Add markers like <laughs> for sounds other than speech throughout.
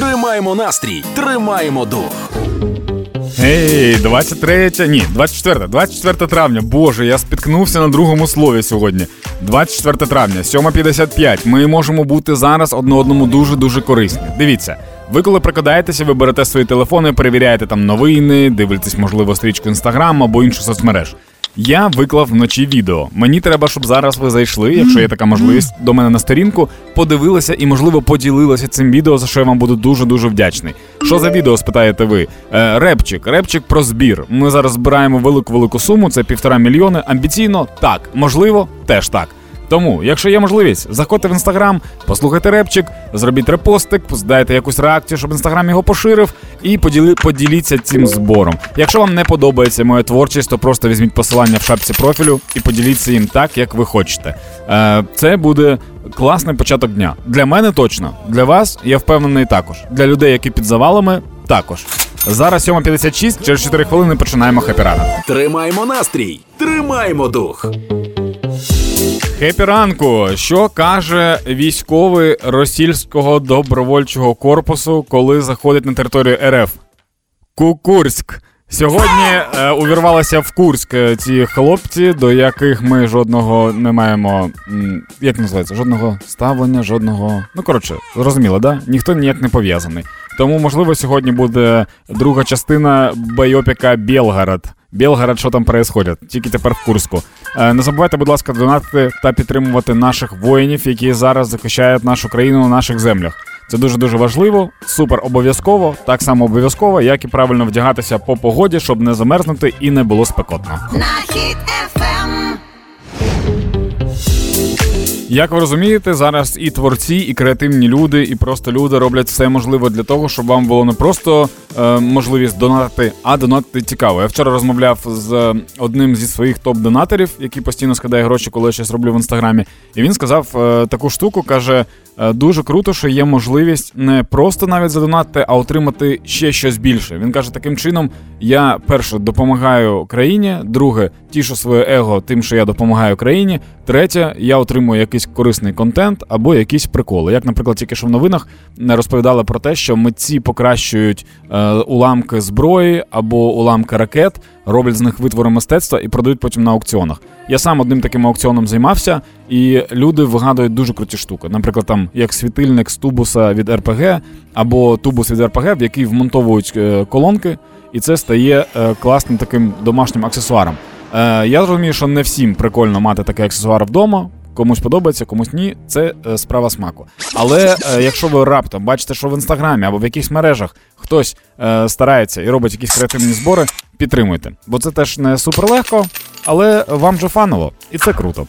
Тримаємо настрій, тримаємо дух. Ей, 23, ні, 24, 24 травня. Боже, я спіткнувся на другому слові сьогодні. 24 травня, 7.55. Ми можемо бути зараз одне одному дуже дуже корисні. Дивіться, ви коли прикладаєтеся, ви берете свої телефони, перевіряєте там новини, дивитесь, можливо, стрічку інстаграм або іншу соцмереж. Я виклав вночі відео. Мені треба, щоб зараз ви зайшли, якщо є така можливість, до мене на сторінку, подивилися і, можливо, поділилися цим відео, за що я вам буду дуже дуже вдячний. Що за відео спитаєте ви? Е, репчик, репчик про збір. Ми зараз збираємо велику велику суму, це півтора мільйони. Амбіційно так, можливо, теж так. Тому, якщо є можливість, заходьте в інстаграм, послухайте репчик, зробіть репостик, здайте якусь реакцію, щоб інстаграм його поширив, і поділи, поділіться цим збором. Якщо вам не подобається моя творчість, то просто візьміть посилання в шапці профілю і поділіться їм так, як ви хочете. Е, Це буде класний початок дня. Для мене точно, для вас я впевнений також. Для людей, які під завалами, також. Зараз 7.56, через 4 хвилини починаємо хепі ранок. Тримаємо настрій, тримаємо дух. Хепі ранку. Що каже військовий російського добровольчого корпусу, коли заходить на територію РФ? Кукурськ. Сьогодні е, увірвалися в Курськ е, ці хлопці, до яких ми жодного не маємо. Як називається? Жодного ставлення, жодного. Ну коротше, зрозуміло, да? Ніхто ніяк не пов'язаний. Тому, можливо, сьогодні буде друга частина байопіка Білгород. Білгород, що там происходит, тільки тепер в Курську. Е, Не забувайте, будь ласка, донатити та підтримувати наших воїнів, які зараз захищають нашу країну на наших землях. Це дуже дуже важливо, супер обов'язково, так само обов'язково, як і правильно вдягатися по погоді, щоб не замерзнути і не було спекотно. Як ви розумієте, зараз і творці, і креативні люди, і просто люди роблять все можливе для того, щоб вам було не просто е, можливість донатити, а донатити цікаво. Я вчора розмовляв з одним зі своїх топ-донаторів, який постійно скидає гроші, коли я щось роблю в інстаграмі. І він сказав е, таку штуку: каже: дуже круто, що є можливість не просто навіть задонатити, а отримати ще щось більше. Він каже, таким чином я перше допомагаю країні, друге, тішу своє его тим, що я допомагаю країні. Третє, я отримую якийсь корисний контент або якісь приколи. Як, наприклад, тільки що в новинах не розповідали про те, що митці покращують е, уламки зброї або уламки ракет, роблять з них витвори мистецтва і продають потім на аукціонах. Я сам одним таким аукціоном займався, і люди вигадують дуже круті штуки. Наприклад, там як світильник з тубуса від РПГ або тубус від РПГ, в який вмонтовують е, колонки, і це стає е, класним таким домашнім аксесуаром. Е, я розумію, що не всім прикольно мати такий аксесуар вдома. Комусь подобається, комусь ні. Це е, справа смаку. Але е, якщо ви раптом бачите, що в інстаграмі або в якихось мережах хтось е, старається і робить якісь креативні збори, підтримуйте. Бо це теж не супер легко, але вам же фаново, і це круто.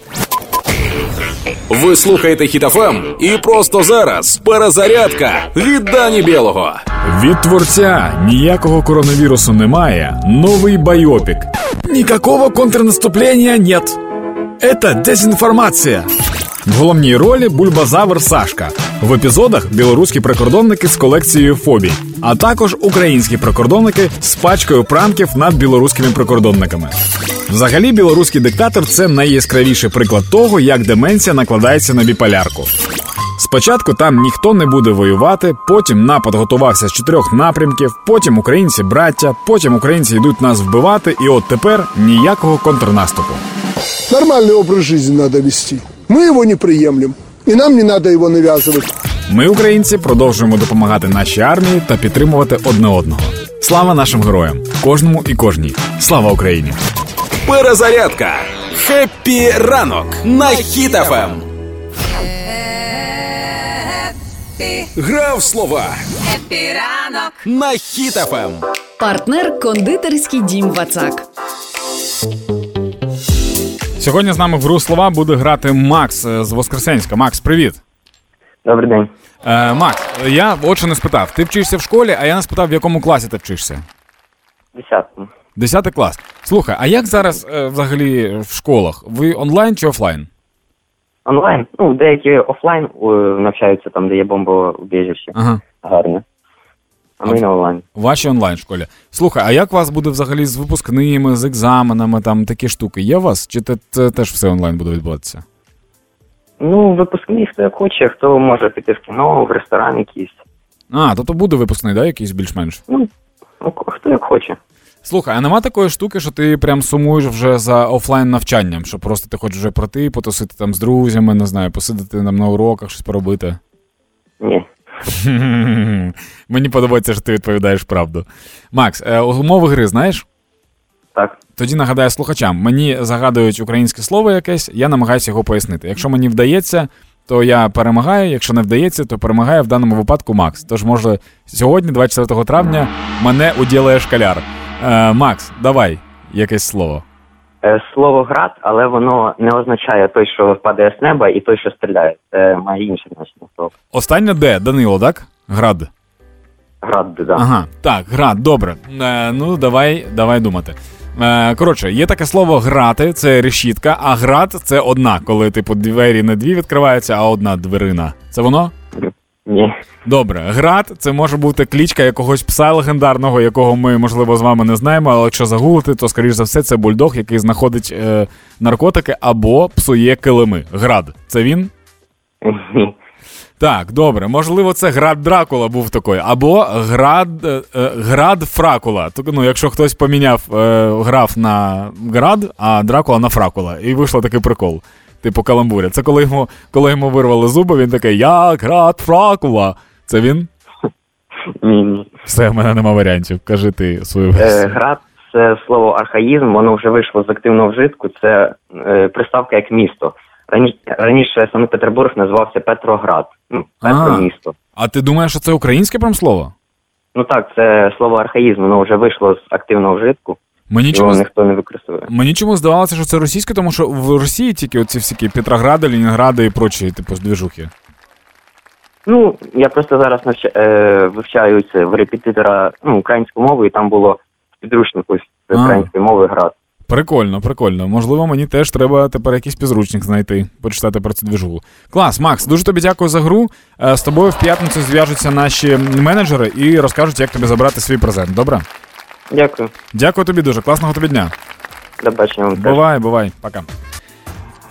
Ви слухаєте Hit FM і просто зараз перезарядка від Дані Білого. Від творця ніякого коронавірусу немає. Новий байопік. Никакого контрнаступления нет. Это дезинформация. В головній ролі бульбазавр Сашка. В епізодах білоруські прикордонники з колекцією фобій, а також українські прикордонники з пачкою пранків над білоруськими прикордонниками. Взагалі, білоруський диктатор це найяскравіший приклад того, як деменція накладається на біполярку. Спочатку там ніхто не буде воювати, потім напад готувався з чотирьох напрямків, потім українці браття, потім українці йдуть нас вбивати, і от тепер ніякого контрнаступу. Нормальный образ жизни надо вести. Мы его не приемлем. И нам не надо его навязывать. Ми, українці, продовжуємо допомагати нашій армії та підтримувати одне одного. Слава нашим героям, кожному і кожній. Слава Україні! Перезарядка. Хеппі ранок на Хітофем. Грав слова Епіранок. на Хітофем. Партнер кондитерський дім Вацак. Сьогодні з нами в гру слова буде грати Макс е, з Воскресенська. Макс, привіт. Добрий день. Е, Макс, я от що не спитав. Ти вчишся в школі, а я не спитав, в якому класі ти вчишся. Десятку. Десятий клас. Слухай, а як зараз е, взагалі в школах? Ви онлайн чи офлайн? Онлайн. Ну, деякі офлайн е, навчаються там, де є бомбоубіжище. Ага. Гарно. А ми на онлайн. Ваші онлайн школі. Слухай, а як у вас буде взагалі з випускними, з екзаменами, там такі штуки? Є у вас? Чи це, це теж все онлайн буде відбуватися? Ну, випускний, хто як хоче, хто може піти в кіно, в ресторан якийсь. А, тобто буде випускний, да, якийсь більш-менш. Ну, ну, хто як хоче. Слухай, а нема такої штуки, що ти прям сумуєш вже за офлайн навчанням, що просто ти хочеш вже пройти, потусити там з друзями, не знаю, посидити там на уроках, щось поробити. Ні. <laughs> Мені подобається, що ти відповідаєш правду. Макс, е, умови гри знаєш? Так. Тоді нагадаю слухачам, мені загадують українське слово якесь, я намагаюся його пояснити. Якщо мені вдається, то я перемагаю. Якщо не вдається, то перемагає в даному випадку Макс. Тож, може, сьогодні, 24 травня, мене уділає шкаляр. Е, Макс, давай якесь слово. Е, Слово град, але воно не означає той, що падає з неба, і той, що стріляє. Це має інше значення слово. Останнє де? Данило, так? Град. Град, да. Ага, так, град, добре. Е, ну, давай, давай думати. Е, коротше, є таке слово грати, це решітка, а град це одна, коли, типу, двері не дві відкриваються, а одна дверина. Це воно? Ні. Добре, град це може бути клічка якогось пса легендарного, якого ми, можливо, з вами не знаємо, але якщо загуглити, то, скоріш за все, це бульдог, який знаходить е, наркотики або псує килими. Град. Це він? Ні. Так, добре. Можливо, це град Дракула був такий, або град е, е, град Фракула. Ну, якщо хтось поміняв, е, грав на град, а Дракула на Фракула. І вийшло такий прикол. Типу каламбуря. Це коли йому, коли йому вирвали зуби, він такий Я град Фракула. Це він? <laughs> Ні, ні. Все, в мене нема варіантів. Кажи ти свою Е, версію. град це слово архаїзм, воно вже вийшло з активного вжитку. Це е, приставка як місто. Рані, раніше саме Петербург називався Петроград. Ну, Петро місто. А ти думаєш, що це українське прям слово? Ну так, це слово архаїзм, воно вже вийшло з активного вжитку, Мені чомусь, ніхто не використовує. мені чомусь здавалося, що це російське, тому що в Росії тільки оці всякі Петрогради, Ленінгради і прочі, типу, двіжухи. Ну, я просто зараз навча... е, вивчаю це в репетитора ну, українську мову, і там було в підручнику з української мови град. Прикольно, прикольно. Можливо, мені теж треба тепер якийсь підручник знайти, почитати про цю двіжуху. Клас, Макс, дуже тобі дякую за гру. Е, З тобою в п'ятницю зв'яжуться наші менеджери і розкажуть, як тобі забрати свій презент. Добре? Дякую. Дякую тобі дуже. Класного тобі дня. До бачення вам теж. Бувай, бувай, пока.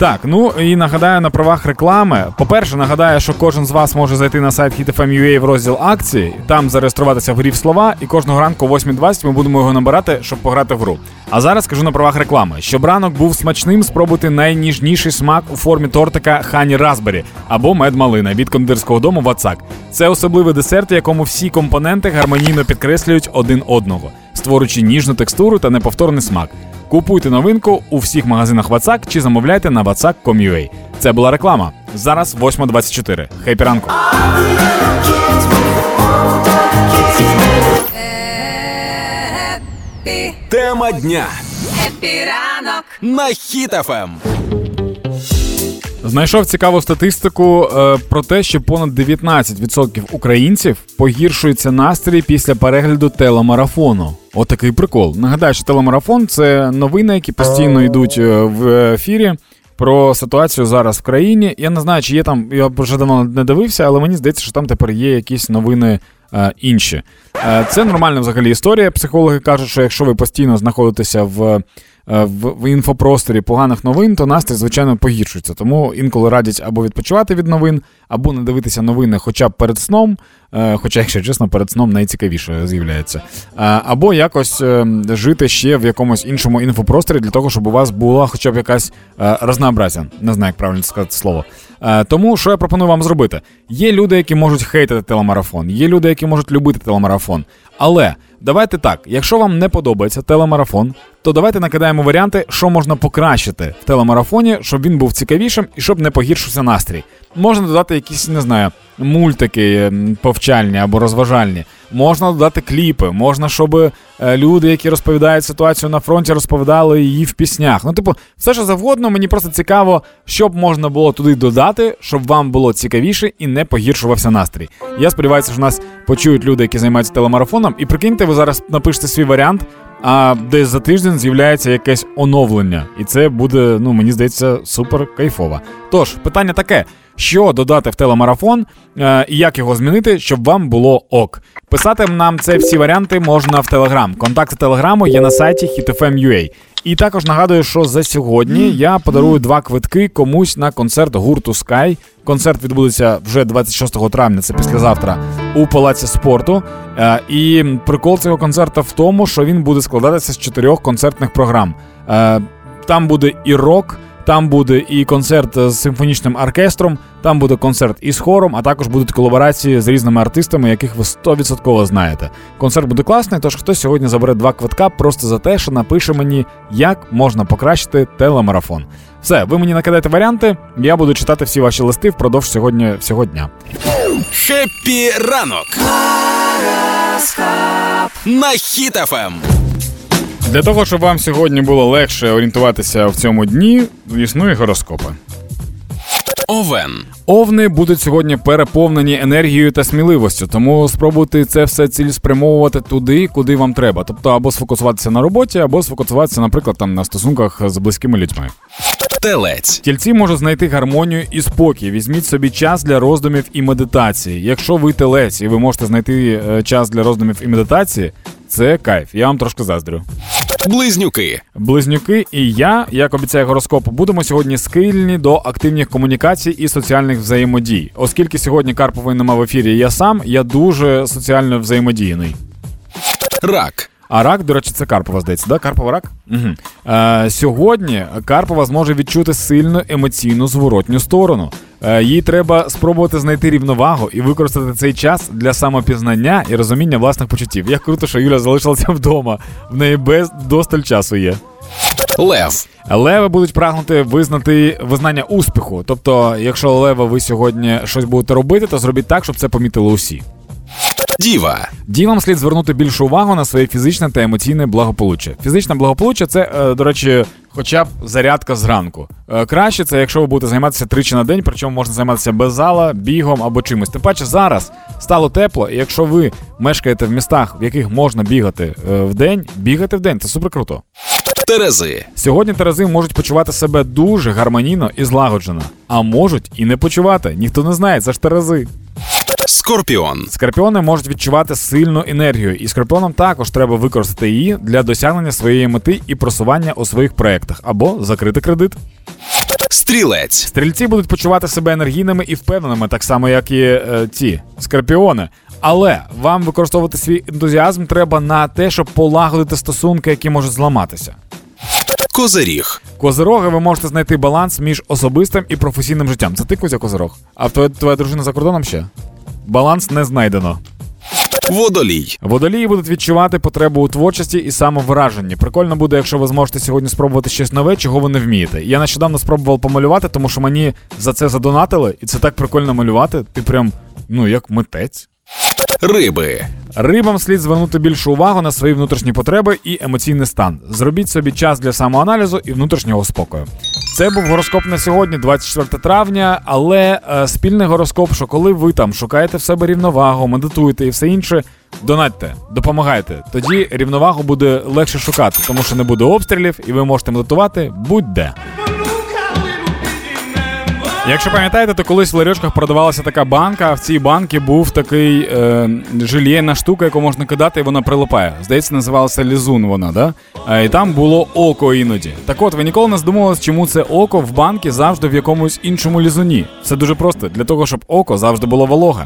Так, ну і нагадаю на правах реклами. По-перше, нагадаю, що кожен з вас може зайти на сайт HitFM.ua в розділ акції, там зареєструватися в грі в слова, і кожного ранку о 8.20 ми будемо його набирати, щоб пограти в гру. А зараз скажу на правах реклами. Щоб ранок був смачним, спробуйте найніжніший смак у формі тортика Хані Raspberry або мед малина від кондитерського дому Вацак. Це особливий десерт, в якому всі компоненти гармонійно підкреслюють один одного, створюючи ніжну текстуру та неповторний смак. Купуйте новинку у всіх магазинах Вацак чи замовляйте на vatsak.com.ua. Це була реклама. Зараз 8.24. Хепі ранку. Тема дня епіранок. на Ем. Знайшов цікаву статистику е, про те, що понад 19% українців погіршується настрій після перегляду телемарафону. Отакий прикол. Нагадаю, що телемарафон це новини, які постійно йдуть е, в ефірі. Про ситуацію зараз в країні. Я не знаю, чи є там. Я вже давно не дивився, але мені здається, що там тепер є якісь новини е, інші. Е, це нормальна взагалі історія. Психологи кажуть, що якщо ви постійно знаходитеся в, в, в інфопросторі поганих новин, то настрій, звичайно, погіршується. Тому інколи радять або відпочивати від новин, або не дивитися новини хоча б перед сном. е, Хоча, якщо чесно, перед сном найцікавіше з'являється. Е, Або якось е, жити ще в якомусь іншому інфопросторі для того, щоб у вас була хоча б якась е, разнообразя. Не знаю, як правильно сказати слово. Е, Тому що я пропоную вам зробити? Є люди, які можуть хейтити телемарафон, є люди, які можуть любити телемарафон. Але давайте так: якщо вам не подобається телемарафон, то давайте накидаємо варіанти, що можна покращити в телемарафоні, щоб він був цікавішим і щоб не погіршився настрій. Можна додати якісь, не знаю, мультики ем, повчальні або розважальні. Можна додати кліпи, можна, щоб е, люди, які розповідають ситуацію на фронті, розповідали її в піснях. Ну, типу, все що завгодно, мені просто цікаво, що б можна було туди додати, щоб вам було цікавіше і не погіршувався настрій. Я сподіваюся, що нас почують люди, які займаються телемарафоном. І прикиньте, ви зараз напишете свій варіант, а десь за тиждень з'являється якесь оновлення. І це буде, ну мені здається, супер кайфово. Тож, питання таке: що додати в телемарафон е, і як його змінити, щоб вам було ок. Писати нам це всі варіанти можна в Телеграм. Контакти Телеграму є на сайті hitfm.ua. І також нагадую, що за сьогодні я подарую два квитки комусь на концерт гурту Sky. Концерт відбудеться вже 26 травня, це післязавтра, у палаці спорту. Е, І прикол цього концерту в тому, що він буде складатися з чотирьох концертних програм. Е, Там буде і рок. Там буде і концерт з симфонічним оркестром, там буде концерт із хором, а також будуть колаборації з різними артистами, яких ви 100% знаєте. Концерт буде класний, тож хтось сьогодні забере два квитка просто за те, що напише мені, як можна покращити телемарафон. Все, ви мені накидаєте варіанти, я буду читати всі ваші листи впродовж сьогодні всього дня. Хеппі ранок. На Hit FM. Для того, щоб вам сьогодні було легше орієнтуватися в цьому дні, існує гороскопи. Овен. Овни будуть сьогодні переповнені енергією та сміливостю, тому спробуйте це все цілеспрямовувати туди, куди вам треба. Тобто або сфокусуватися на роботі, або сфокусуватися, наприклад, там на стосунках з близькими людьми. Телець. Тільці можуть знайти гармонію і спокій. Візьміть собі час для роздумів і медитації. Якщо ви телець і ви можете знайти е, час для роздумів і медитації, це кайф. Я вам трошки заздрю. Близнюки. Близнюки і я, як обіцяє гороскоп, будемо сьогодні схильні до активних комунікацій і соціальних взаємодій. Оскільки сьогодні Карпової нема в ефірі, я сам я дуже соціально взаємодійний. Рак. А рак, до речі, це Карпова, здається, да? Карпова рак? Угу. Е, сьогодні Карпова зможе відчути сильну емоційну зворотню сторону. Е, їй треба спробувати знайти рівновагу і використати цей час для самопізнання і розуміння власних почуттів. Як круто, що Юля залишилася вдома. В неї без досталь часу є. Лев. Леви будуть прагнути визнати визнання успіху. Тобто, якщо лева ви сьогодні щось будете робити, то зробіть так, щоб це помітили усі. Діва. Дівам слід звернути більшу увагу на своє фізичне та емоційне благополуччя. Фізичне благополуччя це, е, до речі, хоча б зарядка зранку. Е, Краще це, якщо ви будете займатися тричі на день, причому можна займатися без зала, бігом або чимось. Тим паче зараз стало тепло, і якщо ви мешкаєте в містах, в яких можна бігати е, в день, бігати в день. Це супер круто. Терези. Сьогодні терези можуть почувати себе дуже гармонійно і злагоджено, а можуть і не почувати. Ніхто не знає, це ж терези. Скорпіон. Скорпіони можуть відчувати сильну енергію, і скорпіонам також треба використати її для досягнення своєї мети і просування у своїх проєктах або закрити кредит. Стрілець. Стрільці будуть почувати себе енергійними і впевненими, так само як і е, ті скорпіони. Але вам використовувати свій ентузіазм треба на те, щоб полагодити стосунки, які можуть зламатися. Козиріг. Козироги ви можете знайти баланс між особистим і професійним життям. Це ти Кузя Козирог? А твоя, твоя дружина за кордоном ще? Баланс не знайдено. Водолій. Водолії будуть відчувати потребу у творчості і самовираженні. Прикольно буде, якщо ви зможете сьогодні спробувати щось нове, чого ви не вмієте. Я нещодавно спробував помалювати, тому що мені за це задонатили, і це так прикольно малювати. Ти прям, ну, як митець. Риби. Рибам слід звернути більшу увагу на свої внутрішні потреби і емоційний стан. Зробіть собі час для самоаналізу і внутрішнього спокою. Це був гороскоп на сьогодні, 24 травня. Але е, спільний гороскоп, що коли ви там шукаєте в себе рівновагу, медитуєте і все інше, донатьте, допомагайте. Тоді рівновагу буде легше шукати, тому що не буде обстрілів, і ви можете медитувати будь-де. Якщо пам'ятаєте, то колись в ларьочках продавалася така банка, а в цій банці був такий е, желейна штука, яку можна кидати, і вона прилипає. Здається, називалася лізун вона, да? Е, і там було око іноді. Так от, ви ніколи не здумувались, чому це око в банки завжди в якомусь іншому лізуні. Це дуже просто для того, щоб око завжди було вологе.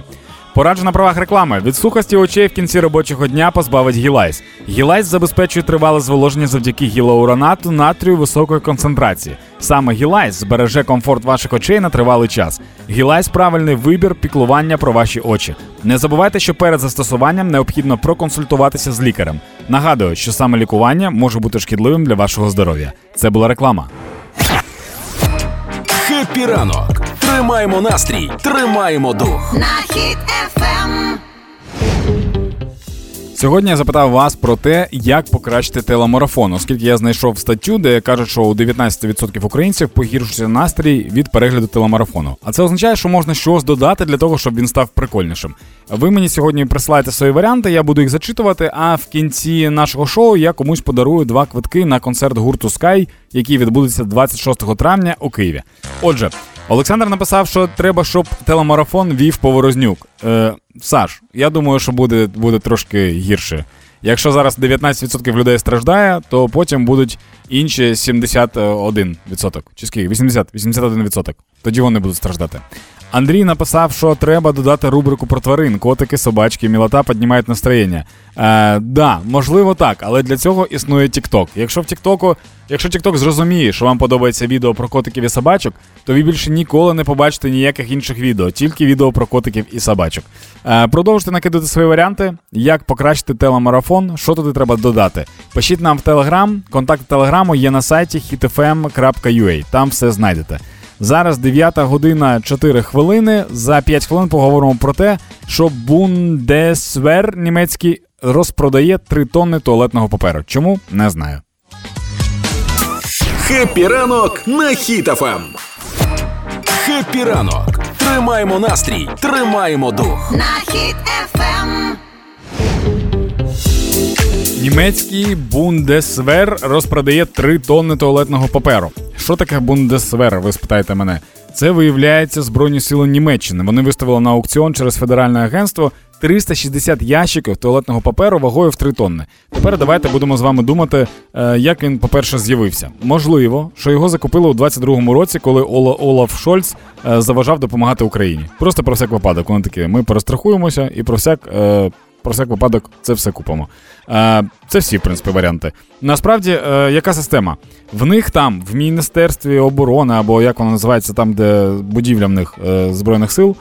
Пораджу на правах реклами. Від сухості очей в кінці робочого дня позбавить гілайс. Гілайс забезпечує тривале зволоження завдяки гіалуронату натрію високої концентрації. Саме гілайс збереже комфорт ваших очей на тривалий час. Гілайс правильний вибір піклування про ваші очі. Не забувайте, що перед застосуванням необхідно проконсультуватися з лікарем. Нагадую, що саме лікування може бути шкідливим для вашого здоров'я. Це була реклама. Хеппі ранок. Тримаємо настрій, тримаємо дух. на Хіт-ФМ. Сьогодні я запитав вас про те, як покращити телемарафон, оскільки я знайшов статтю, де кажуть, що у 19% українців погіршується настрій від перегляду телемарафону. А це означає, що можна щось додати для того, щоб він став прикольнішим. Ви мені сьогодні присилаєте свої варіанти, я буду їх зачитувати. А в кінці нашого шоу я комусь подарую два квитки на концерт гурту Sky, який відбудеться 26 травня у Києві. Отже. Олександр написав, що треба, щоб телемарафон вів Поворознюк. Е, Саш, я думаю, що буде, буде трошки гірше. Якщо зараз 19% людей страждає, то потім будуть інші 71%. Чи скільки? 80, 81%. Тоді вони будуть страждати. Андрій написав, що треба додати рубрику про тварин, котики, собачки, мілота піднімають настроєння. Е, да, можливо, так, але для цього існує TikTok. Якщо в TikTok, якщо TikTok зрозуміє, що вам подобається відео про котиків і собачок, то ви більше ніколи не побачите ніяких інших відео, тільки відео про котиків і собачок. Е, продовжуйте накидати свої варіанти, як покращити телемарафон, що туди треба додати. Пишіть нам в Telegram, контакт телеграму є на сайті hitfm.ua, там все знайдете. Зараз 9 година 4 хвилини. За 5 хвилин поговоримо про те, що Бундесвер німецький розпродає 3 тонни туалетного паперу. Чому? Не знаю. Хеппі ранок на Хіт-ФМ. Хеппі ранок. Тримаємо настрій, тримаємо дух. на Хіт-ФМ. Німецький Бундесвер розпродає 3 тонни туалетного паперу. Що таке Бундесвер? Ви спитаєте мене. Це виявляється Збройні сили Німеччини. Вони виставили на аукціон через федеральне агентство 360 ящиків туалетного паперу вагою в 3 тонни. Тепер давайте будемо з вами думати, е, як він, по-перше, з'явився. Можливо, що його закупили у 22-му році, коли Ола Олаф Шольц е, заважав допомагати Україні. Просто про всяк випадок. Вони такі, ми перестрахуємося і про всяк. Про всяк випадок це все купимо. Е, Це всі, в принципі, варіанти. Насправді, е, яка система? В них там, в Міністерстві оборони, або як воно називається, там, де будівля в них е, Збройних сил,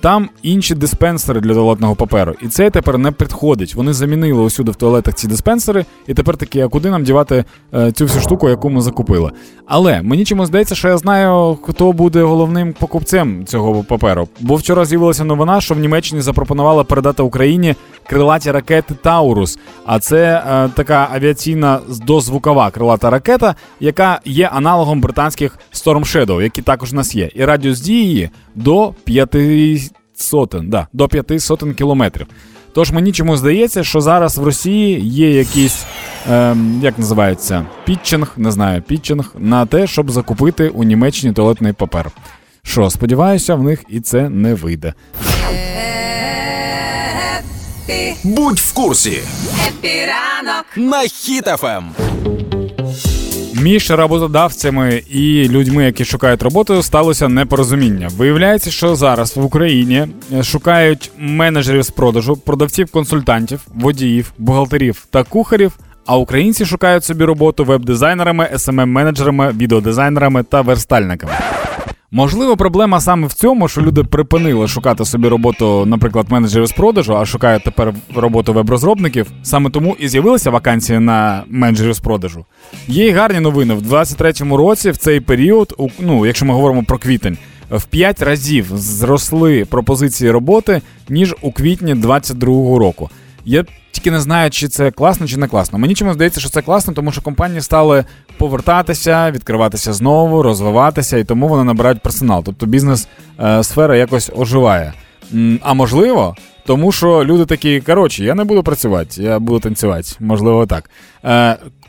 там інші диспенсери для туалетного паперу. І це тепер не підходить. Вони замінили усюди в туалетах ці диспенсери, і тепер такі, а куди нам дівати е, цю всю штуку, яку ми закупили. Але мені чомусь здається, що я знаю, хто буде головним покупцем цього паперу. Бо вчора з'явилася новина, що в Німеччині запропонували передати Україні крилаті ракети Таурус. А це е, така авіаційна дозвукова крилата ракета, яка є аналогом британських Storm Shadow, які також у нас є. І радіус дії до 5 сотен, да, до 5 сотен кілометрів. Тож мені чому здається, що зараз в Росії є якийсь, ем, як називається, пітчинг, не знаю, пітчинг на те, щоб закупити у Німеччині туалетний папер. Що, сподіваюся, в них і це не вийде. Будь в курсі Хеппі ранок на Хіт-ФМ. Між роботодавцями і людьми, які шукають роботу, сталося непорозуміння. Виявляється, що зараз в Україні е, шукають менеджерів з продажу, продавців, консультантів, водіїв, бухгалтерів та кухарів. А українці шукають собі роботу веб-дизайнерами, SMM-менеджерами, відеодизайнерами та верстальниками. Можливо, проблема саме в цьому, що люди припинили шукати собі роботу, наприклад, менеджерів з продажу, а шукають тепер роботу веб-розробників. Саме тому і з'явилися вакансії на менеджерів з продажу. Є й гарні новини. В 23-му році в цей період, ну, якщо ми говоримо про квітень, в 5 разів зросли пропозиції роботи, ніж у квітні 22-го року. Я тільки не знаю, чи це класно, чи не класно. Мені чомусь здається, що це класно, тому що компанії стали повертатися, відкриватися знову, розвиватися, і тому вони набирають персонал. Тобто бізнес-сфера якось оживає. А можливо, тому що люди такі, коротше, я не буду працювати, я буду танцювати. Можливо, так.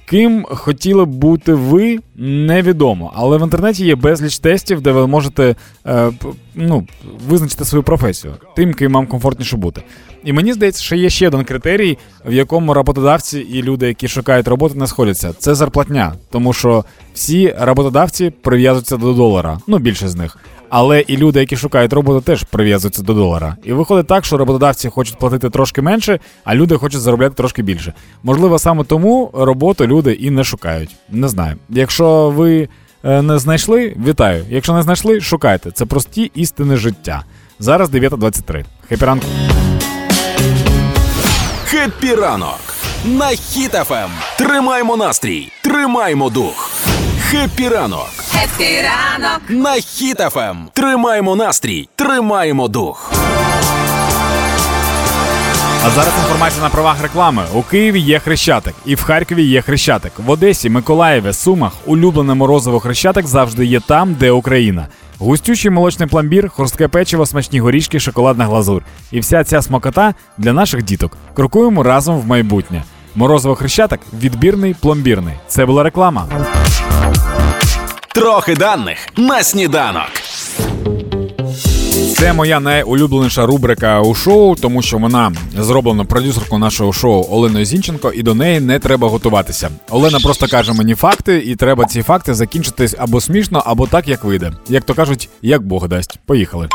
Ким хотіли б бути ви, невідомо. Але в інтернеті є безліч тестів, де ви можете е, ну, визначити свою професію, тим, ким вам комфортніше бути. І мені здається, що є ще один критерій, в якому роботодавці і люди, які шукають роботу, не сходяться. Це зарплатня, тому що всі роботодавці прив'язуються до долара, ну більше з них. Але і люди, які шукають роботу, теж прив'язуються до долара. І виходить так, що роботодавці хочуть платити трошки менше, а люди хочуть заробляти трошки більше. Можливо, саме тому роботу люди і не шукають. Не знаю. Якщо ви е, не знайшли, вітаю. Якщо не знайшли, шукайте. Це прості істини життя. Зараз 9.23. Хеппі ранку. Хеппі ранок на Хіт-ФМ. Тримаємо настрій, тримаємо дух. Хеппі ранок Хеппі ранок на Хіт-ФМ. Тримаємо настрій, тримаємо дух. А зараз інформація на правах реклами. У Києві є хрещатик, і в Харкові є хрещатик. В Одесі, Миколаєві, Сумах улюблене морозиво хрещатик завжди є там, де Україна. Густючий молочний пломбір, хрустке печиво, смачні горішки, шоколадна глазур. І вся ця смакота для наших діток. Крокуємо разом в майбутнє. Морозиво хрещатик відбірний пломбірний. Це була реклама. Трохи даних на сніданок. Це моя найулюбленіша рубрика у шоу, тому що вона зроблена продюсеркою нашого шоу Оленою Зінченко, і до неї не треба готуватися. Олена просто каже мені факти, і треба ці факти закінчити або смішно, або так, як вийде. Як то кажуть, як Бог дасть. Поїхали.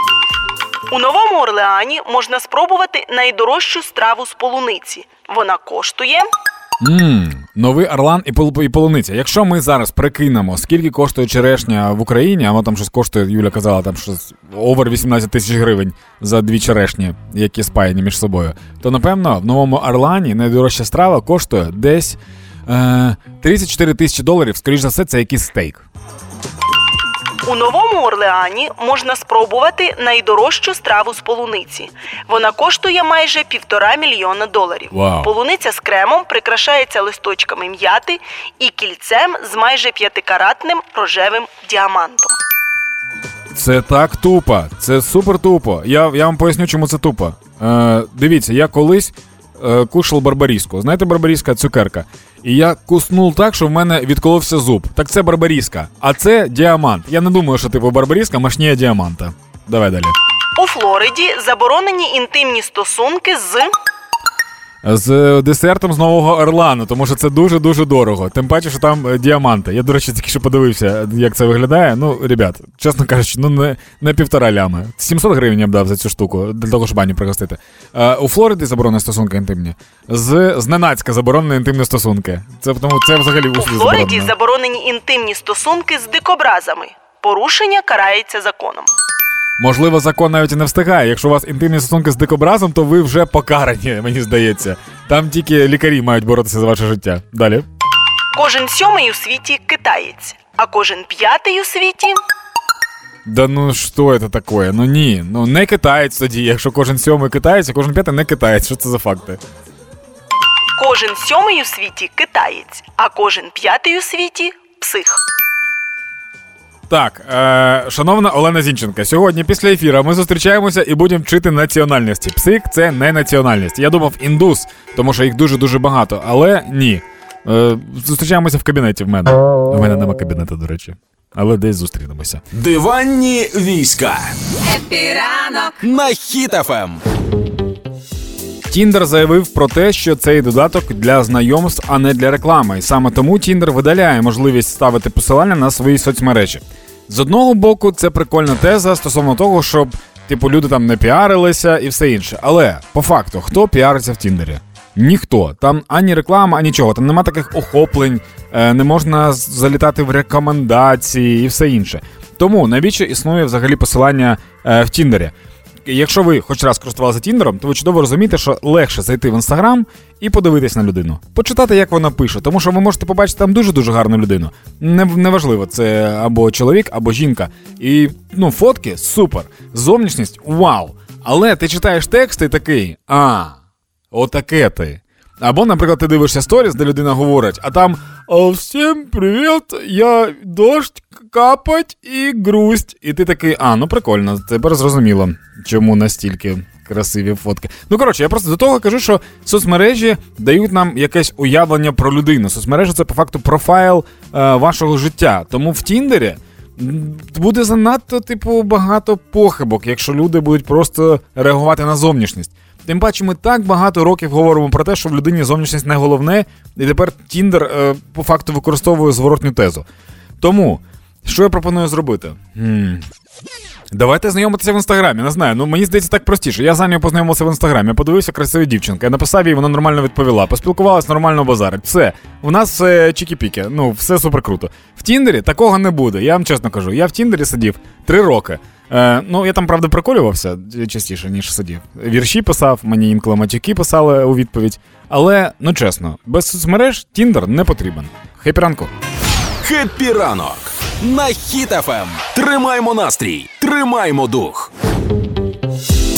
У Новому Орлеані можна спробувати найдорожчу страву з полуниці. Вона коштує Мм, новий Орлан і, і полуниця. Якщо ми зараз прикинемо, скільки коштує черешня в Україні, а воно там щось коштує, Юля казала, там щось овер 18 тисяч гривень за дві черешні, які спаяні між собою, то напевно в новому Орлані найдорожча страва коштує десь е, 34 тисячі доларів. Скоріш за все, це якийсь стейк. У Новому Орлеані можна спробувати найдорожчу страву з полуниці. Вона коштує майже півтора мільйона доларів. Вау. Полуниця з кремом прикрашається листочками м'яти і кільцем з майже п'ятикаратним рожевим діамантом. Це так тупо, це супер тупо. Я, я вам поясню, чому це тупо. Е, дивіться, я колись е, кушав барбаріску. Знаєте, барбаріска цукерка. І я куснув так, що в мене відколовся зуб. Так це барбаріска, а це діамант. Я не думаю, що типу барбаріска машніє діаманта. Давай далі. У Флориді заборонені інтимні стосунки з З десертом з нового Орлану, тому що це дуже дуже дорого. Тим паче, що там е, діаманти. Я, до речі, тільки що подивився, як це виглядає. Ну, ребят, чесно кажучи, ну не, не півтора лями. 700 гривень я б дав за цю штуку для того, щоб баню пригостити. Е, у Флориді заборонені стосунки інтимні. З зненацька заборонені інтимні стосунки. Це тому це взагалі у Флориді заборонені інтимні стосунки з дикобразами. Порушення карається законом. Можливо, закон навіть і не встигає. Якщо у вас інтимні стосунки з дикобразом, то ви вже покарані, <laughs> мені здається. Там тільки лікарі мають боротися за ваше життя. Далі. Кожен сьомий у світі китаєць, а кожен п'ятий у світі Да ну що це таке? Ну ні, ну не китаєць тоді. Якщо кожен сьомий китаєць, а кожен п'ятий не китаєць. Що це за факти? кожен сьомий у світі китаєць, а кожен п'ятий у світі псих. Так, е, шановна Олена Зінченка, сьогодні після ефіру ми зустрічаємося і будемо вчити національності. Псих це не національність. Я думав індус, тому що їх дуже дуже багато, але ні. Е, зустрічаємося в кабінеті в мене. У мене нема кабінету, до речі. Але десь зустрінемося. Диванні війська Хеппі ранок на Ем. Хіт-ФМ. Тіндер заявив про те, що цей додаток для знайомств, а не для реклами. І саме тому Тіндер видаляє можливість ставити посилання на свої соцмережі. З одного боку, це прикольна теза стосовно того, щоб типу люди там не піарилися і все інше. Але по факту, хто піариться в Тіндері? Ніхто. Там ані реклама, ані чого. Там нема таких охоплень, е, не можна залітати в рекомендації і все інше. Тому навіщо існує взагалі посилання е, в Тіндері? Якщо ви хоч раз користувалися Тіндером, то ви чудово розумієте, що легше зайти в інстаграм і подивитись на людину, почитати, як вона пише, тому що ви можете побачити там дуже дуже гарну людину. Неважливо, це або чоловік, або жінка. І ну, фотки супер. Зовнішність вау. Але ти читаєш текст і такий, а, отаке ти. Або, наприклад, ти дивишся сторіс, де людина говорить, а там «О, всім привіт, я дощ капать і грусть. І ти такий, а, ну прикольно, тепер зрозуміло, чому настільки красиві фотки. Ну, коротше, я просто до того кажу, що соцмережі дають нам якесь уявлення про людину. Соцмережі це по факту профайл е, вашого життя. Тому в Тіндері. Буде занадто, типу, багато похибок, якщо люди будуть просто реагувати на зовнішність. Тим паче, ми так багато років говоримо про те, що в людині зовнішність не головне, і тепер Тіндер е, по факту використовує зворотню тезу. Тому, що я пропоную зробити? Хм. Давайте знайомитися в інстаграмі. Не знаю. Ну мені здається так простіше. Я за нею познайомився в інстаграмі. Я подивився красиву дівчинка. Я написав їй, вона нормально відповіла. Поспілкувалась, нормально базарить. Все. У нас все чікі-піки. Ну, все супер круто. В Тіндері такого не буде. Я вам чесно кажу. Я в Тіндері сидів три роки. Е, ну, я там, правда, приколювався частіше, ніж сидів. Вірші писав, мені інколи матюки писали у відповідь. Але, ну чесно, без соцмереж Тіндер не потрібен. Хеппі ранку. Хеппі ранок на Хіт-ФМ. Тримаймо настрій, тримаймо дух.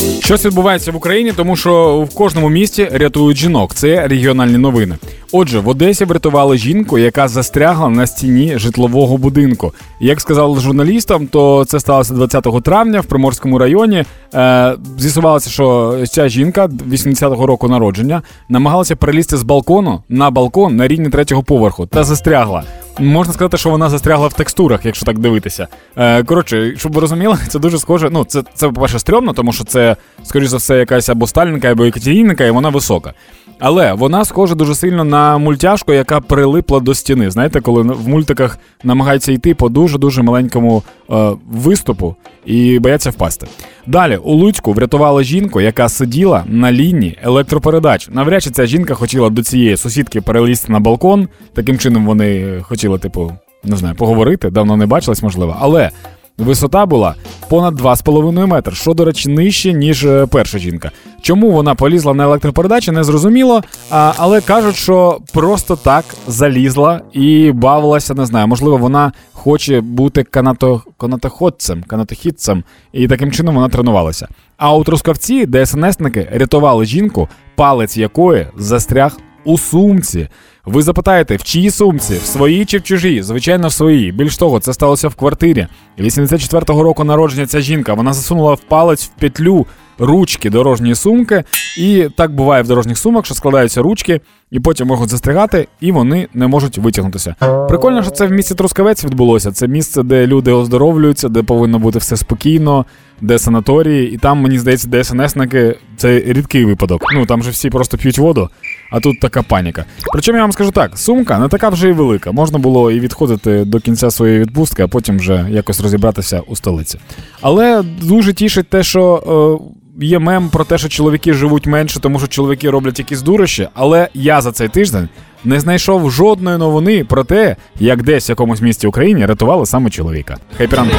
Щось відбувається в Україні, тому що в кожному місті рятують жінок. Це регіональні новини. Отже, в Одесі врятували жінку, яка застрягла на стіні житлового будинку. Як сказали журналістам, то це сталося 20 травня в Приморському районі. Е, З'ясувалося, що ця жінка 80-го року народження намагалася перелізти з балкону на балкон на рівні третього поверху та застрягла. Можна сказати, що вона застрягла в текстурах, якщо так дивитися. Е, Коротше, щоб ви розуміли, <laughs> це дуже схоже. Ну, це, це по-перше, стрьомно, тому що це, скоріш за все, якась або Сталінка, або Екатеринка, і вона висока. Але вона схожа дуже сильно на мультяшку, яка прилипла до стіни. Знаєте, коли в мультиках намагається йти по дуже-дуже маленькому е, виступу і бояться впасти. Далі у Луцьку врятували жінку, яка сиділа на лінії електропередач. Навряд чи ця жінка хотіла до цієї сусідки перелізти на балкон. Таким чином вони хотіли, типу, не знаю, поговорити. Давно не бачились, можливо. Але Висота була понад 2,5 метри, що, до речі, нижче, ніж е, перша жінка. Чому вона полізла на електропередачі, не зрозуміло. А, Але кажуть, що просто так залізла і бавилася, не знаю. Можливо, вона хоче бути канато, канатоходцем, канатохідцем, і таким чином вона тренувалася. А у Трускавці ДСНСники рятували жінку, палець якої застряг у сумці. Ви запитаєте, в чиїй сумці, в своїй чи в чужій? Звичайно, в своїй. Більш того, це сталося в квартирі. 84-го року народження ця жінка вона засунула в палець в петлю ручки дорожньої сумки, і так буває в дорожніх сумках, що складаються ручки, і потім можуть застрягати, і вони не можуть витягнутися. Прикольно, що це в місті Трускавець відбулося. Це місце, де люди оздоровлюються, де повинно бути все спокійно, де санаторії, і там, мені здається, де СНСники це рідкий випадок. Ну там же всі просто п'ють воду, а тут така паніка. Причому я вам скажу так: сумка не така вже і велика. Можна було і відходити до кінця своєї відпустки, а потім вже якось розібратися у столиці. Але дуже тішить те, що. Е, Є мем про те, що чоловіки живуть менше, тому що чоловіки роблять якісь дурощі, але я за цей тиждень не знайшов жодної новини про те, як десь в якомусь місті України рятували саме чоловіка. Хеппі ранку.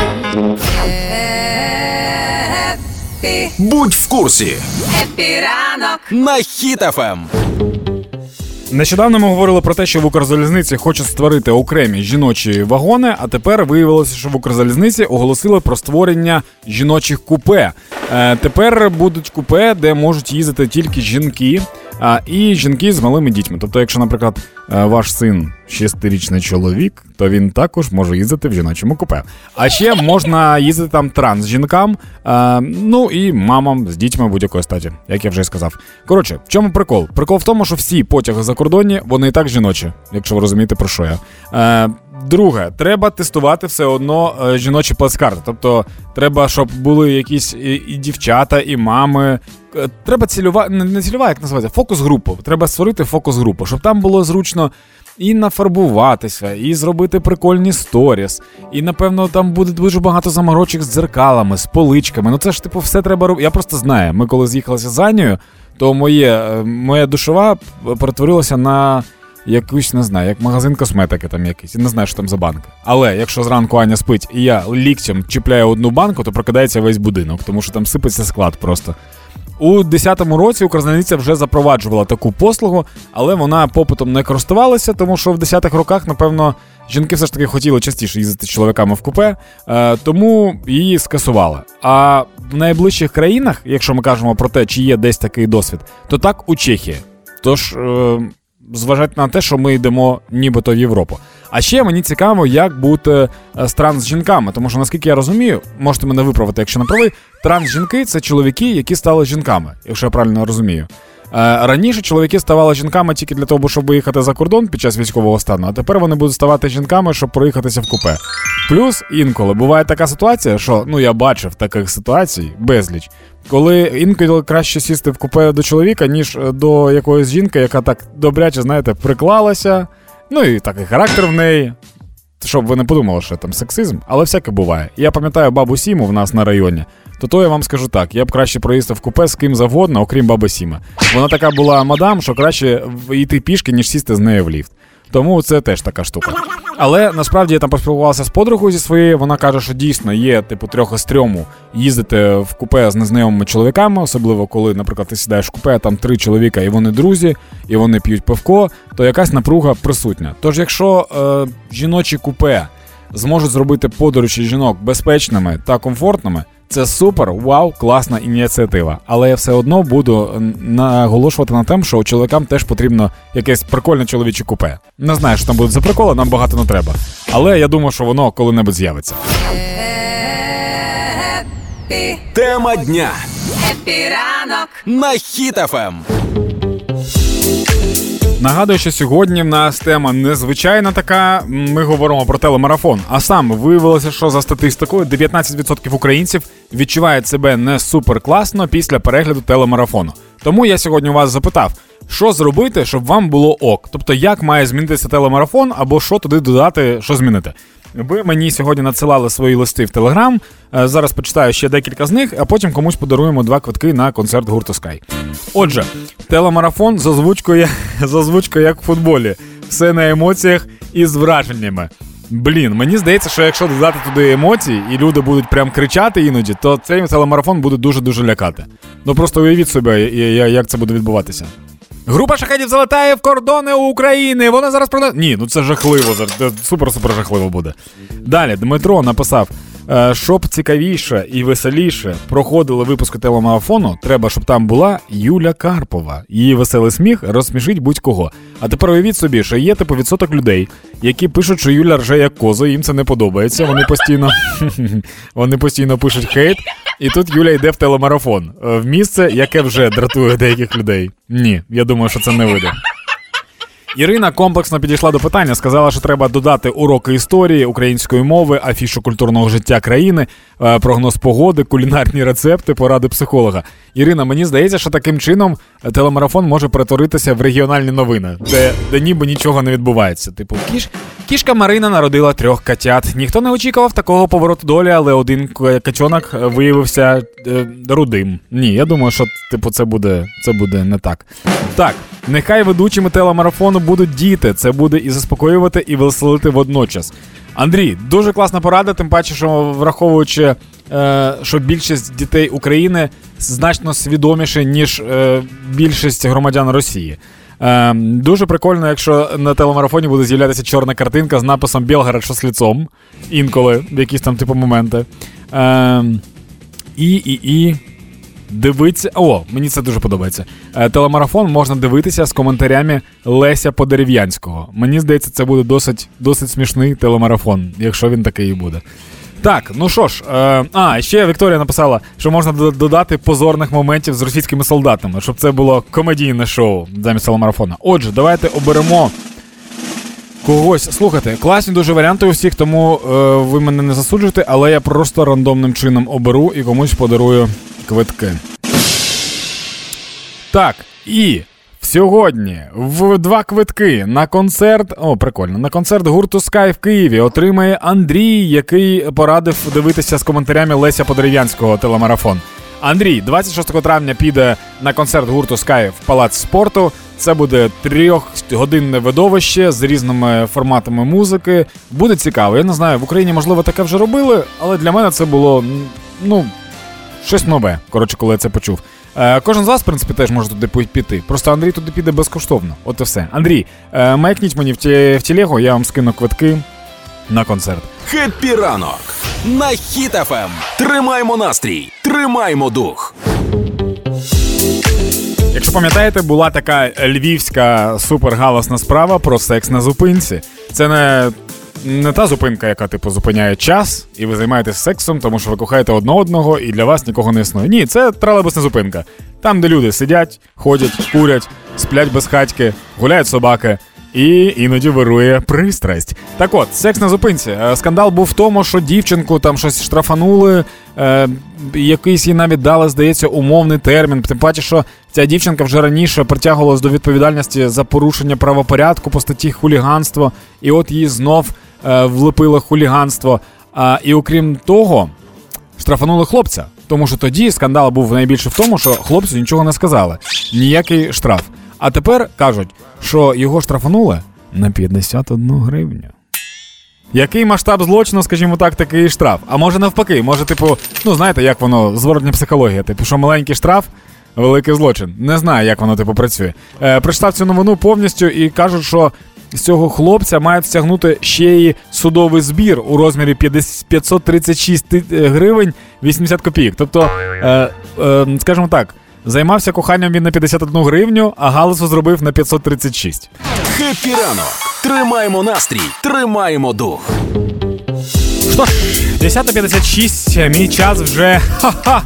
Будь в курсі Хеппі ранок. на Ем. Нещодавно ми говорили про те, що в Укрзалізниці хочуть створити окремі жіночі вагони, а тепер виявилося, що в Укрзалізниці оголосили про створення жіночих купе. Е, тепер будуть купе, де можуть їздити тільки жінки. А і жінки з малими дітьми. Тобто, якщо, наприклад, е, ваш син шестирічний чоловік, то він також може їздити в жіночому купе. А ще можна їздити там транс жінкам, а, ну і мамам з дітьми будь-якої статі, як я вже сказав. Коротше, в чому прикол? Прикол в тому, що всі потяги за кордоні, вони і так жіночі, якщо ви розумієте, про що я. Друге, треба тестувати все одно е, жіночі плацкарти. Тобто, треба, щоб були якісь і, дівчата, і мами. Е, Треба цільова, не, цільова, як називається, фокус-групу. Треба створити фокус-групу, щоб там було зручно і нафарбуватися, і зробити прикольні сторіс. І напевно там буде дуже багато заморочок з дзеркалами, з поличками. Ну це ж типу все треба робити. Я просто знаю. Ми коли з'їхалися з Анією, то моє, е, моя душова перетворилася на. Якусь не знаю, як магазин косметики там якийсь, не знаю, що там за банка. Але якщо зранку Аня спить і я ліктем чіпляю одну банку, то прокидається весь будинок, тому що там сипеться склад просто. У 10-му році Укрзалізниця вже запроваджувала таку послугу, але вона попитом не користувалася, тому що в 10-х роках, напевно, жінки все ж таки хотіли частіше їздити з чоловіками в купе, е, тому її скасували. А в найближчих країнах, якщо ми кажемо про те, чи є десь такий досвід, то так у Чехії. Тож. Зважати на те, що ми йдемо нібито в Європу. А ще мені цікаво, як бути е, з транс-жінками, тому що наскільки я розумію, можете мене виправити, якщо не правий, транс-жінки це чоловіки, які стали жінками, якщо я правильно розумію. Е, Раніше чоловіки ставали жінками тільки для того, щоб виїхати за кордон під час військового стану, а тепер вони будуть ставати жінками, щоб проїхатися в купе. Плюс інколи буває така ситуація, що ну я бачив таких ситуацій безліч, коли інколи краще сісти в купе до чоловіка, ніж е, до якоїсь жінки, яка так добряче, знаєте, приклалася. Ну і такий характер в неї. Щоб ви не подумали, що там сексизм, але всяке буває. Я пам'ятаю бабу Сіму в нас на районі. То то я вам скажу так: я б краще проїздив в купе з ким завгодно, окрім баби Сіма. Вона така була мадам, що краще йти пішки, ніж сісти з нею в ліфт. Тому це теж така штука. Але насправді я там поспілкувався з подругою зі своєю. Вона каже, що дійсно є, типу, трьох стрьому їздити в купе з незнайомими чоловіками, особливо коли, наприклад, ти сідаєш в купе, там три чоловіка, і вони друзі, і вони п'ють пивко, то якась напруга присутня. Тож, якщо е, жіночі купе зможуть зробити подорожі жінок безпечними та комфортними, Це супер, вау, класна ініціатива. Але я все одно буду наголошувати на тем, що чоловікам теж потрібно якесь прикольне чоловіче купе. Не знаю, що там буде за приколи, нам багато не треба. Але я думаю, що воно коли-небудь з'явиться. Тема дня Хеппі ранок. на Ем. Хіт-ФМ. Нагадую, що сьогодні в нас тема незвичайна така. Ми говоримо про телемарафон. А саме виявилося, що за статистикою 19% українців відчувають себе не супер класно після перегляду телемарафону. Тому я сьогодні у вас запитав, що зробити, щоб вам було ок. Тобто, як має змінитися телемарафон, або що туди додати, що змінити. Ви мені сьогодні надсилали свої листи в Телеграм. Зараз почитаю ще декілька з них, а потім комусь подаруємо два квитки на концерт гурту Sky. Отже, телемарафон з озвучкою, <laughs> з озвучкою як в футболі. Все на емоціях і з враженнями. Блін, мені здається, що якщо додати туди емоції, і люди будуть прям кричати іноді, то цей телемарафон буде дуже-дуже лякати. Ну просто уявіть собі, як це буде відбуватися. Група шахедів залетає в кордони України. Вона зараз продає. Ні, ну це жахливо. Супер-супер жахливо буде. Далі Дмитро написав: щоб цікавіше і веселіше проходили випуски телемарафону, треба, щоб там була Юля Карпова. Її веселий сміх розсмішить будь-кого. А тепер уявіть собі, що є типу відсоток людей, які пишуть, що Юля рже як коза, їм це не подобається. Вони постійно <laughs> вони постійно пишуть хейт. І тут Юля йде в телемарафон е, в місце, яке вже дратує деяких людей. Ні, я думаю, що це не вийде. Ірина комплексно підійшла до питання, сказала, що треба додати уроки історії, української мови, афішу культурного життя країни, е, прогноз погоди, кулінарні рецепти, поради психолога. Ірина, мені здається, що таким чином телемарафон може перетворитися в регіональні новини, де, де ніби нічого не відбувається. Типу, кіш, кішка Марина народила трьох котят. Ніхто не очікував такого повороту долі, але один качонок виявився е, рудим. Ні, я думаю, що типу це буде, це буде не так. Так, нехай ведучими телемарафону будуть діти. Це буде і заспокоювати, і веселити водночас. Андрій, дуже класна порада, тим паче, що враховуючи, е, що більшість дітей України значно свідоміші, ніж е, більшість громадян Росії. Е, дуже прикольно, якщо на телемарафоні буде з'являтися чорна картинка з написом Білгород що з ліцом, інколи, якісь там типу моменти. І, і, і. Дивиться. О, мені це дуже подобається. Е, телемарафон можна дивитися з коментарями Леся Подерев'янського. Мені здається, це буде досить, досить смішний телемарафон, якщо він такий і буде. Так, ну що ж, е, а ще Вікторія написала, що можна додати позорних моментів з російськими солдатами, щоб це було комедійне шоу замість телемарафона. Отже, давайте оберемо когось. Слухайте, класні дуже варіанти у всіх, тому е, ви мене не засуджуєте, але я просто рандомним чином оберу і комусь подарую квитки. Так, і сьогодні в два квитки на концерт. О, прикольно. На концерт гурту Sky в Києві отримає Андрій, який порадив дивитися з коментарями Леся Подерев'янського телемарафон. Андрій 26 травня піде на концерт гурту Sky в Палац спорту. Це буде трьохгодинне видовище з різними форматами музики. Буде цікаво. Я не знаю, в Україні можливо таке вже робили, але для мене це було ну щось нове. Коротше, коли я це почув. Е, кожен з вас, в принципі, теж може туди піти. Просто Андрій туди піде безкоштовно. От і все. Андрій, е, маякніть мені в, ті, в тілегу, я вам скину квитки на концерт. Хеппі ранок на Хіт-ФМ. Тримаймо настрій, тримаймо дух. Якщо пам'ятаєте, була така львівська супергаласна справа про секс на зупинці. Це не, не та зупинка, яка типу зупиняє час, і ви займаєтесь сексом, тому що ви кохаєте одне одного, і для вас нікого не існує. Ні, це тролейбусна зупинка. Там, де люди сидять, ходять, курять, сплять без хатьки, гуляють собаки. І іноді вирує пристрасть. Так от, секс на зупинці. Е, Скандал був в тому, що дівчинку там щось штрафанули, е, якийсь їй навіть дали, здається, умовний термін. Тим паче, що ця дівчинка вже раніше притягувалась до відповідальності за порушення правопорядку по статті хуліганство, і от її знов е, влепили хуліганство. А, і окрім того, штрафанули хлопця. Тому що тоді скандал був найбільше в тому, що хлопцю нічого не сказали. Ніякий штраф. А тепер кажуть, що його штрафанули на 51 гривню. Який масштаб злочину, скажімо так, такий штраф? А може навпаки, може, типу, ну знаєте, як воно, зворотня психологія, типу, що маленький штраф, великий злочин. Не знаю, як воно типу працює. Е, прочитав цю новину повністю і кажуть, що з цього хлопця мають стягнути ще й судовий збір у розмірі 50 536 ти- е, гривень 80 копійок. Тобто, е, е, скажімо так, займався коханням він на 51 гривню, а галасу зробив на 536. Хеппі ранок. Тримаємо настрій, тримаємо дух. Що ж, 10.56, мій час вже. Ха-ха.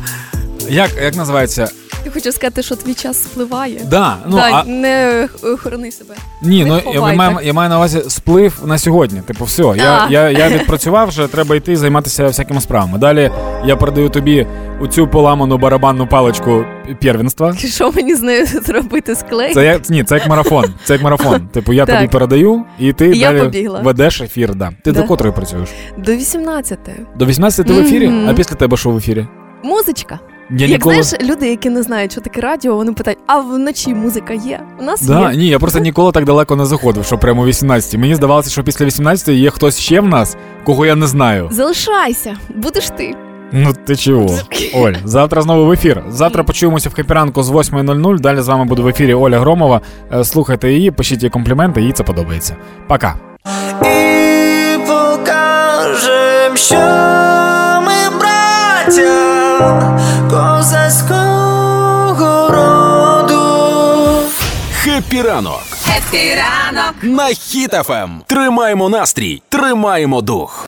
Як, як називається? Я хочу сказати, що твій час спливає. Да, ну, да, а, не хорони себе. ні, не ну я, ховай маю, я маю на увазі сплив на сьогодні. Типу, все, я, А. я, я відпрацював вже, треба йти займатися всякими справами. Далі я передаю тобі оцю поламану барабанну паличку первенства. <laughs> Що мені з нею зробити склей? Це як ні, це як марафон. Це як марафон. <laughs> Типу, я Так. тобі передаю, і ти І далі ведеш ефір. Да. Ти Да. до котрої працюєш? До 18 До 18 ти в ефірі, а після тебе що в ефірі? Музичка. Я Як ніколи. знаєш, люди, які не знають, що таке радіо, вони питають, а вночі музика є? У нас Да, є. ні, я просто ніколи так далеко не заходив, що прямо 18. Мені здавалося, що після 18 є хтось ще в нас, кого я не знаю. Залишайся, будеш ти. Ну ти чого? Оль, завтра знову в ефір. Завтра почуємося в хепіранку з 8.00. Далі з вами буде в ефірі Оля Громова. Е, Слухайте її, пишіть їй компліменти, їй це подобається. Пока. І покажем, що ми браття ранок Епіранок. ранок. на Хіт-ФМ. Тримаємо настрій, тримаємо дух.